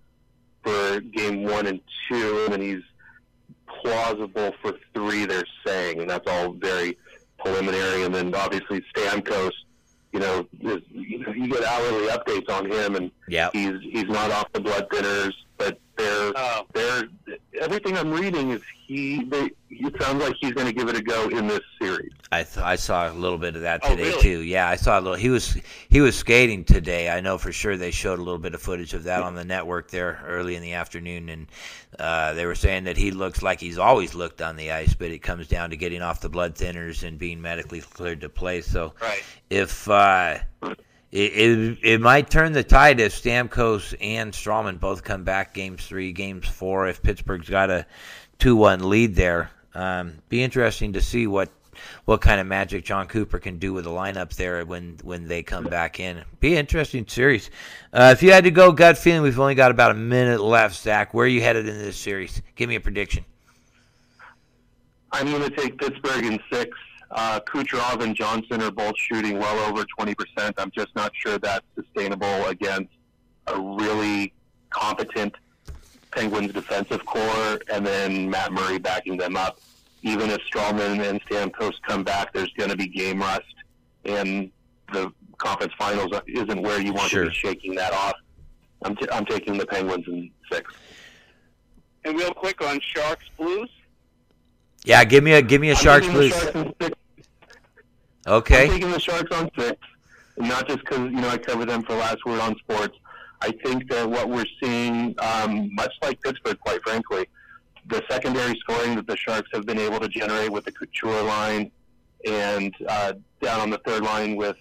for game one and two, and he's plausible for three, they're saying, and that's all very preliminary. And then obviously Stamkos, you know, is, you know, you get hourly updates on him, and Yep. he's he's not off the blood thinners, but they're Oh. they're everything I'm reading is he. They, it sounds like he's going to give it a go in this series. I th- I saw a little bit of that Oh, today really? too. Yeah, I saw a little. He was he was skating today. I know for sure they showed a little bit of footage of that on the network there early in the afternoon, and uh, they were saying that he looks like he's always looked on the ice, but it comes down to getting off the blood thinners and being medically cleared to play. So Right. if uh, it, it it might turn the tide if Stamkos and Stralman both come back games three, games four. If Pittsburgh's got a two one lead there, um, be interesting to see what what kind of magic Jon Cooper can do with the lineup there when when they come back in. Be interesting series. Uh, if you had to go gut feeling, we've only got about a minute left. Zach, where are you headed in this series? Give me a prediction. I'm going to take Pittsburgh in six. Uh, Kucherov and Johnson are both shooting well over 20%. I'm just not sure that's sustainable against a really competent Penguins defensive core and then Matt Murray backing them up. Even if Stralman and Stamkos come back, there's going to be game rust, and the conference finals isn't where you want Sure. to be shaking that off. I'm, t- I'm taking the Penguins in six. And real quick on Sharks Blues. Yeah, give me a give me a I'm Sharks please. Sharks six. I'm Okay. taking the Sharks on six, not just because you know I cover them for last word on sports. I think that what we're seeing, um, much like Pittsburgh, quite frankly, the secondary scoring that the Sharks have been able to generate with the Couture line, and uh, down on the third line with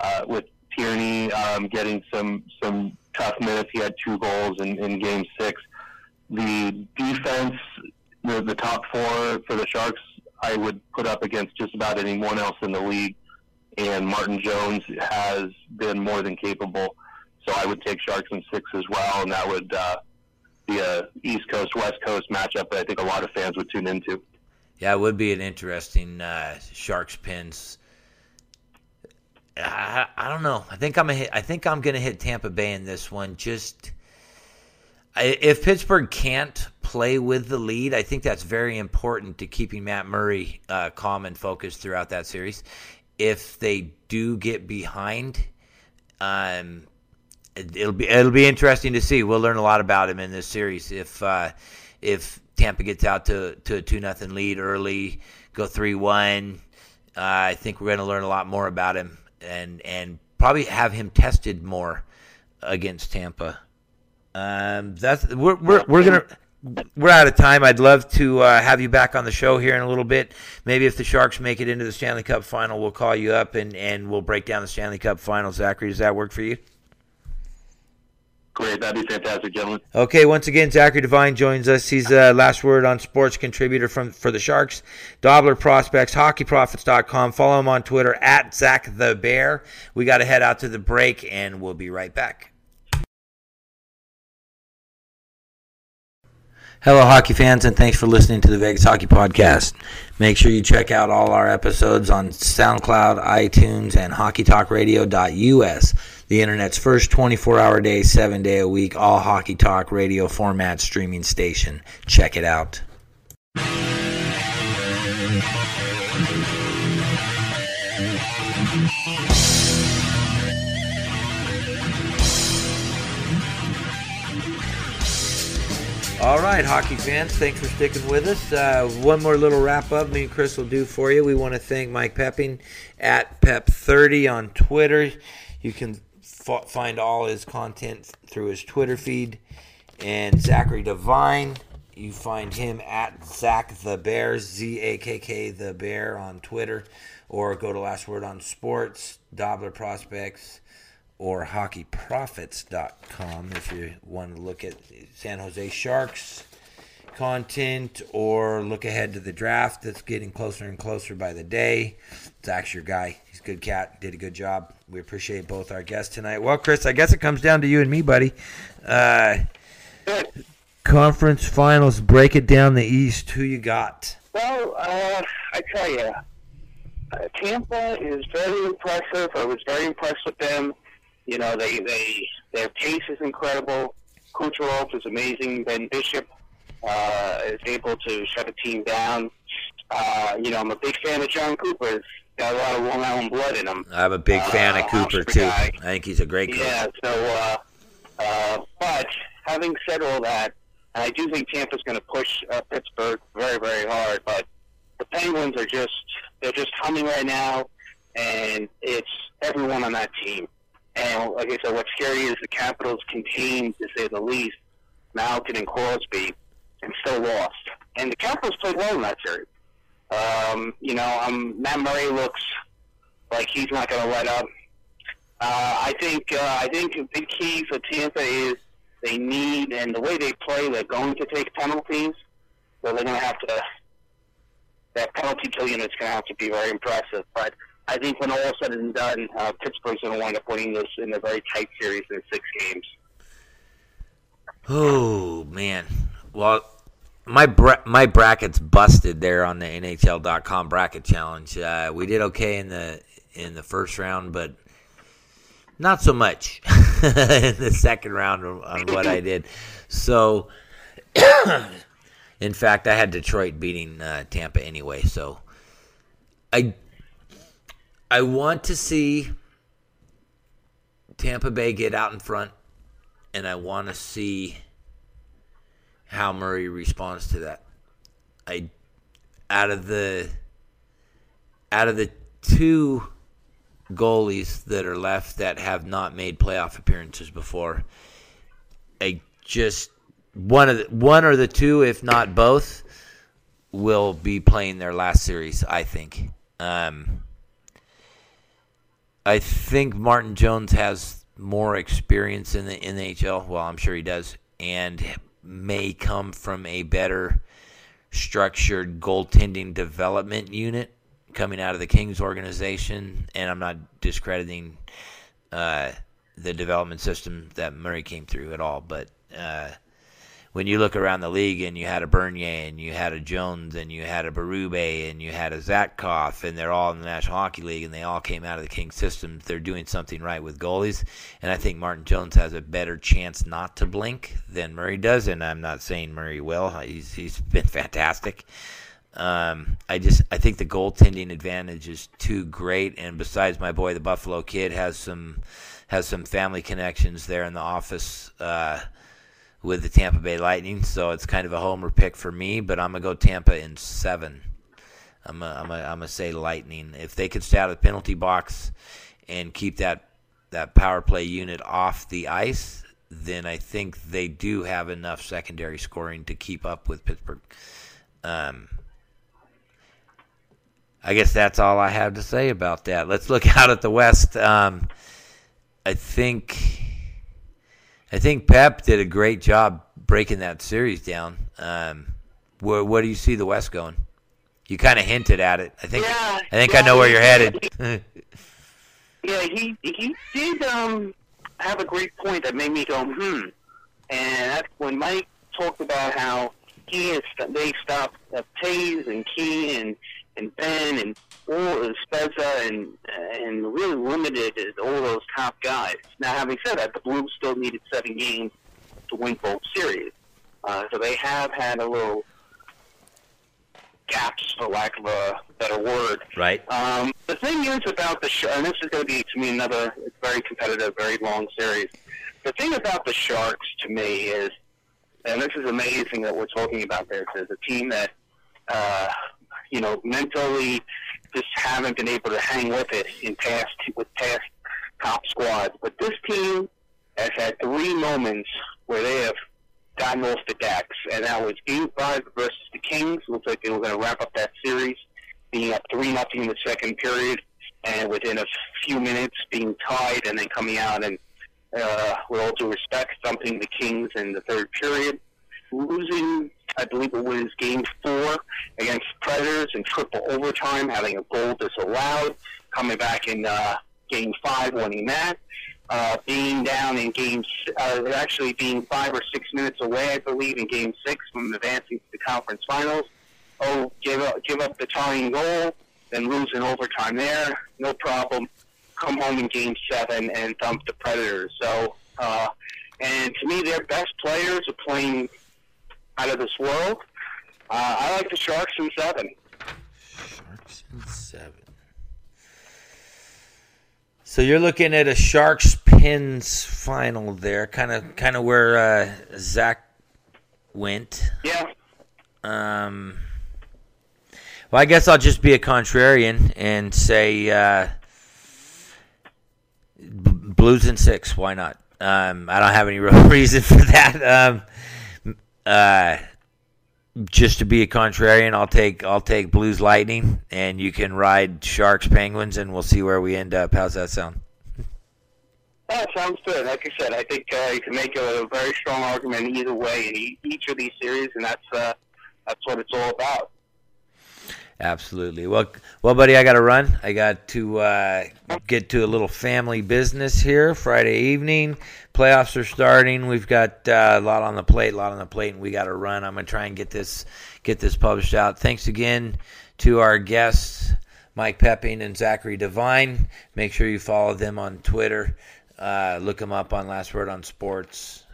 uh, with Tierney um, getting some some tough minutes. He had two goals in, in Game Six. The defense, the, the top four for the Sharks, I would put up against just about anyone else in the league. And Martin Jones has been more than capable. So I would take Sharks in six as well, and that would uh, be a East Coast West Coast matchup that I think a lot of fans would tune into. Yeah, it would be an interesting uh, Sharks pins. I, I don't know. I think I'm a hit, I think I'm going to hit Tampa Bay in this one. Just if Pittsburgh can't play with the lead, I think that's very important to keeping Matt Murray uh, calm and focused throughout that series. If they do get behind, um, it, will be it'll be interesting to see. We'll learn a lot about him in this series. If uh, if Tampa gets out to to a two nothing lead early, go three one, uh, I think we're going to learn a lot more about him and and probably have him tested more against Tampa. Um, that's we're we're, we're gonna we're out of time. I'd love to uh, have you back on the show here in a little bit. Maybe if the Sharks make it into the Stanley Cup final, we'll call you up and, and we'll break down the Stanley Cup final. Zachary, does that work for you? Great, that'd be fantastic, gentlemen. Okay, once again, Zachary DeVine joins us. He's a uh, last word on sports contributor from for the Sharks. Dobber Prospects, HockeyProspects.com. Follow him on Twitter at Zach the Bear. We got to head out to the break, and we'll be right back. Hello, hockey fans, and thanks for listening to the Vegas Hockey Podcast. Make sure you check out all our episodes on SoundCloud, iTunes, and HockeyTalkRadio.us, the internet's first 24 hour day, 7 day a week, all hockey talk radio format streaming station. Check it out. All right, hockey fans, thanks for sticking with us. Uh, one more little wrap up me and Chris will do for you. We want to thank Mike Poepping at Pep30 on Twitter. You can f- find all his content through his Twitter feed. And Zachary DeVine, you find him at Zach the Bear, Z A K K the Bear on Twitter, or go to Last Word on Sports, Dobber Prospects or hockeyprospects.com if you want to look at San Jose Sharks content or look ahead to the draft that's getting closer and closer by the day. Zach's your guy. He's a good cat. Did a good job. We appreciate both our guests tonight. Well, Chris, I guess it comes down to you and me, buddy. Uh, conference finals. Break it down the East. Who you got? Well, uh, I tell you, uh, Tampa is very impressive. I was very impressed with them. You know, they they their pace is incredible. Kucherov is amazing. Ben Bishop uh, is able to shut a team down. Uh, you know, I'm a big fan of Jon Cooper. He's got a lot of Long Island blood in him. I'm a big fan Uh, of Cooper too. guy. I think he's a great coach. Yeah. So, uh, uh, but having said all that, I do think Tampa's going to push uh, Pittsburgh very, very hard. But the Penguins are just they're just humming right now, and it's everyone on that team. And like I said, what's scary is the Capitals contained, to say the least, Malkin and Crosby, and still lost. And the Capitals played well in that series. Um, you know, um, Matt Murray looks like he's not going to let up. Uh, I think uh, I think a big key for Tampa is they need, and the way they play, they're going to take penalties. So they're going to have to. That penalty kill unit's going to have to be very impressive. But I think when all is said and done, uh, Pittsburgh's going to wind up winning this in a very tight series in six games. Oh man. Well, my bra- my bracket's busted there on the NHL.com bracket challenge. Uh, we did okay in the in the first round, but not so much in the second round on what I did. So, in fact, I had Detroit beating uh, Tampa anyway. So, I I want to see Tampa Bay get out in front and I want to see how Murray responds to that. I out of the out of the two goalies that are left that have not made playoff appearances before, I just one of the, one or the two, if not both, will be playing their last series. I think. Um, I think Martin Jones has more experience in the NHL. Well, I'm sure he does, and may come from a better structured goaltending development unit coming out of the Kings organization. And I'm not discrediting uh, the development system that Murray came through at all, but uh, when you look around the league and you had a Bernier and you had a Jones and you had a Berube and you had a Zatkoff and they're all in the National Hockey League and they all came out of the King system, they're doing something right with goalies. And I think Martin Jones has a better chance not to blink than Murray does. And I'm not saying Murray will. He's he's been fantastic. Um, I just I think the goaltending advantage is too great. And besides, my boy the Buffalo kid has some has some family connections there in the office uh, with the Tampa Bay Lightning, so it's kind of a homer pick for me. But I'm gonna go Tampa in seven. I'm gonna, I'm gonna, I'm gonna say Lightning if they could stay out of the penalty box and keep that that power play unit off the ice. Then I think they do have enough secondary scoring to keep up with Pittsburgh. Um, I guess that's all I have to say about that. Let's look out at the West. Um, I think I think Pep did a great job breaking that series down. Um, where where do you see the West going? You kind of hinted at it. I think Yeah, I think yeah, I know where you're headed. Yeah, he he did um have a great point that made me go hmm, and that's when Mike talked about how he is they stopped uh, Tays and Key and and Benn and all of Spezza and and really limited all those top guys. Now, having said that, the Blues still needed seven games to win both series, uh, so they have had a little gaps, for lack of a better word. right. Um, the thing is about the Sharks, and this is going to be to me another it's very competitive, very long series. The thing about the Sharks to me is, and this is amazing that we're talking about this, is a team that, uh, you know, mentally just haven't been able to hang with it in past with past top squads. But this team has had three moments where they have gotten off the decks, and that was Game Five versus the Kings. Looks like they were going to wrap up that series, being up three nothing in the second period, and within a few minutes being tied, and then coming out and, uh, with all due respect, thumping the Kings in the third period, losing. I believe it was Game Four against Predators in triple overtime, having a goal disallowed, coming back in uh, Game Five, winning that uh, being down in game, uh, actually being five or six minutes away, I believe, in game six from advancing to the conference finals. Oh, give up, give up the tying goal, then lose in overtime there, no problem. Come home in game seven and thump the Predators. So, uh, and to me, their best players are playing out of this world. Uh, I like the Sharks in seven. Sharks in seven. So you're looking at a Sharks Pins final there, kind of kind of where uh, Zach went. Yeah, Um, well, I guess I'll just be a contrarian and say uh, B- Blues in six. Why not? Um, I don't have any real reason for that. Um, uh, just to be a contrarian, I'll take I'll take Blues Lightning, and you can ride Sharks Penguins, and we'll see where we end up. How's that sound? That sounds good. Like I said, I think uh, you can make a very strong argument either way in e- each of these series, and that's uh, that's what it's all about. Absolutely. Well, well, buddy, I got to run. I got to uh, get to a little family business here Friday evening. Playoffs are starting. We've got uh, a lot on the plate, a lot on the plate, and we got to run. I'm gonna try and get this get this published out. Thanks again to our guests, Mike Poepping and Zachary DeVine. Make sure you follow them on Twitter. Uh, look them up on Last Word on Sports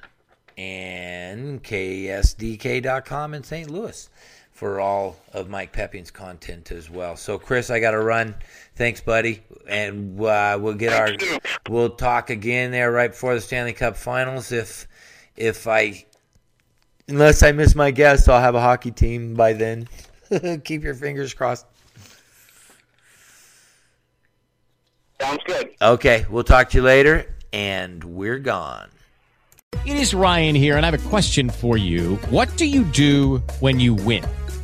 and ksdk.com in St. Louis for all of Mike Poepping's content as well. So, Chris, I got to run. Thanks, buddy, and uh, we'll get our we'll talk again there right before the Stanley Cup Finals. If if I unless I miss my guess, I'll have a hockey team by then. Keep your fingers crossed. Sounds good. Okay, we'll talk to you later, and we're gone. It is Ryan here, and I have a question for you. What do you do when you win?